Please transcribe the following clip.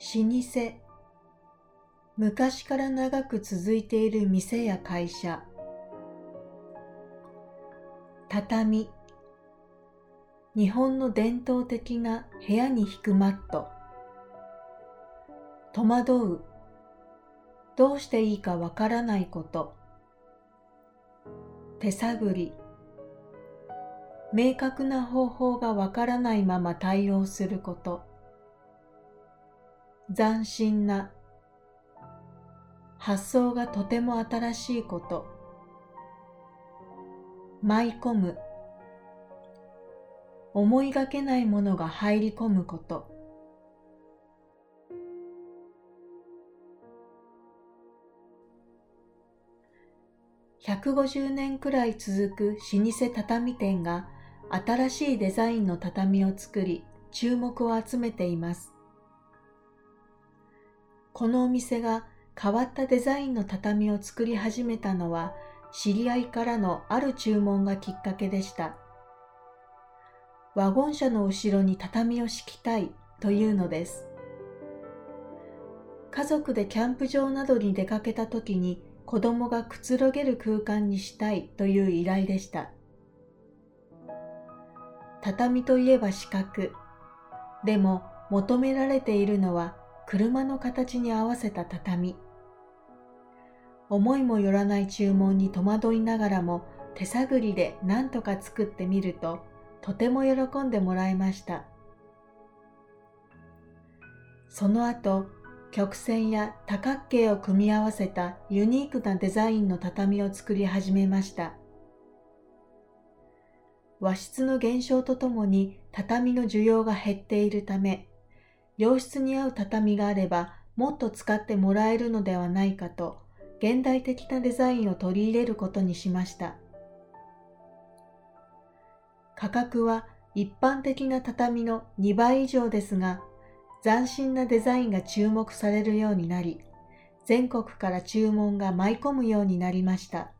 老舗。昔から長く続いている店や会社。畳。日本の伝統的な部屋に引くマット。戸惑う。どうしていいかわからないこと。手探り。明確な方法がわからないまま対応すること。斬新な発想がとても新しいこと。舞い込む。思いがけないものが入り込むこと。150年くらい続く老舗畳店が新しいデザインの畳を作り注目を集めています。このお店が変わったデザインの畳を作り始めたのは知り合いからのある注文がきっかけでした。ワゴン車の後ろに畳を敷きたいというのです。家族でキャンプ場などに出かけた時に子供がくつろげる空間にしたいという依頼でした。畳といえば四角。でも求められているのは車の形に合わせた畳。思いもよらない注文に戸惑いながらも手探りで何とか作ってみるととても喜んでもらえました。その後、曲線や多角形を組み合わせたユニークなデザインの畳を作り始めました。和室の減少とともに畳の需要が減っているため、洋室に合う畳があればもっと使ってもらえるのではないかと、現代的なデザインを取り入れることにしました。価格は一般的な畳の2倍以上ですが、斬新なデザインが注目されるようになり、全国から注文が舞い込むようになりました。